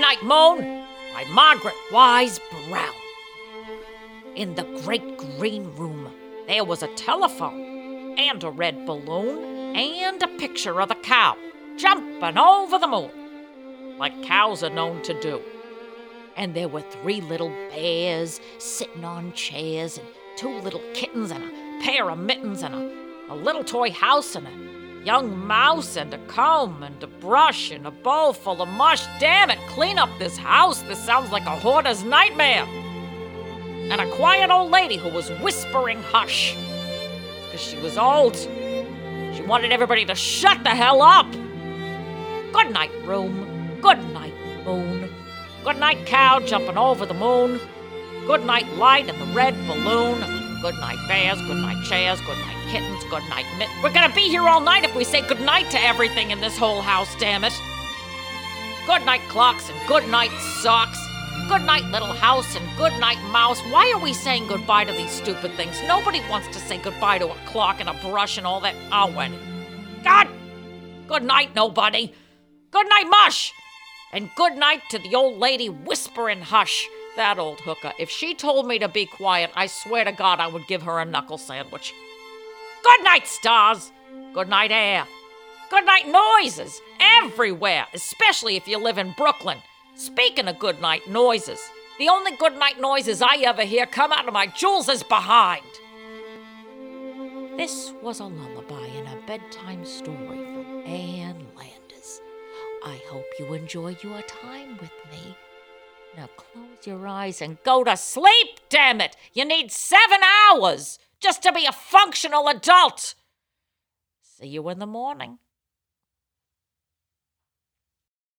Goodnight Moon by Margaret Wise Brown. In the great green room, there was a telephone and a red balloon and a picture of the cow jumping over the moon, like cows are known to do. And there were three little bears sitting on chairs, and two little kittens, and a pair of mittens, and a, a little toy house, and a young mouse, and a comb, and a brush, and a bowl full of mush. Damn it, clean up this house. This sounds like a hoarder's nightmare. And a quiet old lady who was whispering hush. Because she was old. She wanted everybody to shut the hell up. Good night, room. Good night, moon. Good night, cow jumping over the moon. Good night, light and the red balloon. Good night, bears. Good night, chairs. Good night, kittens. Good night, mitt. We're gonna be here all night if we say good night to everything in this whole house, damn it. Good night, clocks, and good night, socks. Good night, little house, and good night, mouse. Why are we saying goodbye to these stupid things? Nobody wants to say goodbye to a clock and a brush and all that. Oh, when? God! Good night, nobody. Good night, mush! And good night to the old lady whispering hush. That old hooker. If she told me to be quiet, I swear to God I would give her a knuckle sandwich. Good night, stars. Good night, air. Good night, noises. Everywhere, especially if you live in Brooklyn. Speaking of good night noises, the only good night noises I ever hear come out of my Jules's behind. This was a lullaby and a bedtime story from Anne Landers. I hope you enjoyed your time with me. Now close your eyes and go to sleep, damn it! You need seven hours just to be a functional adult. See you in the morning.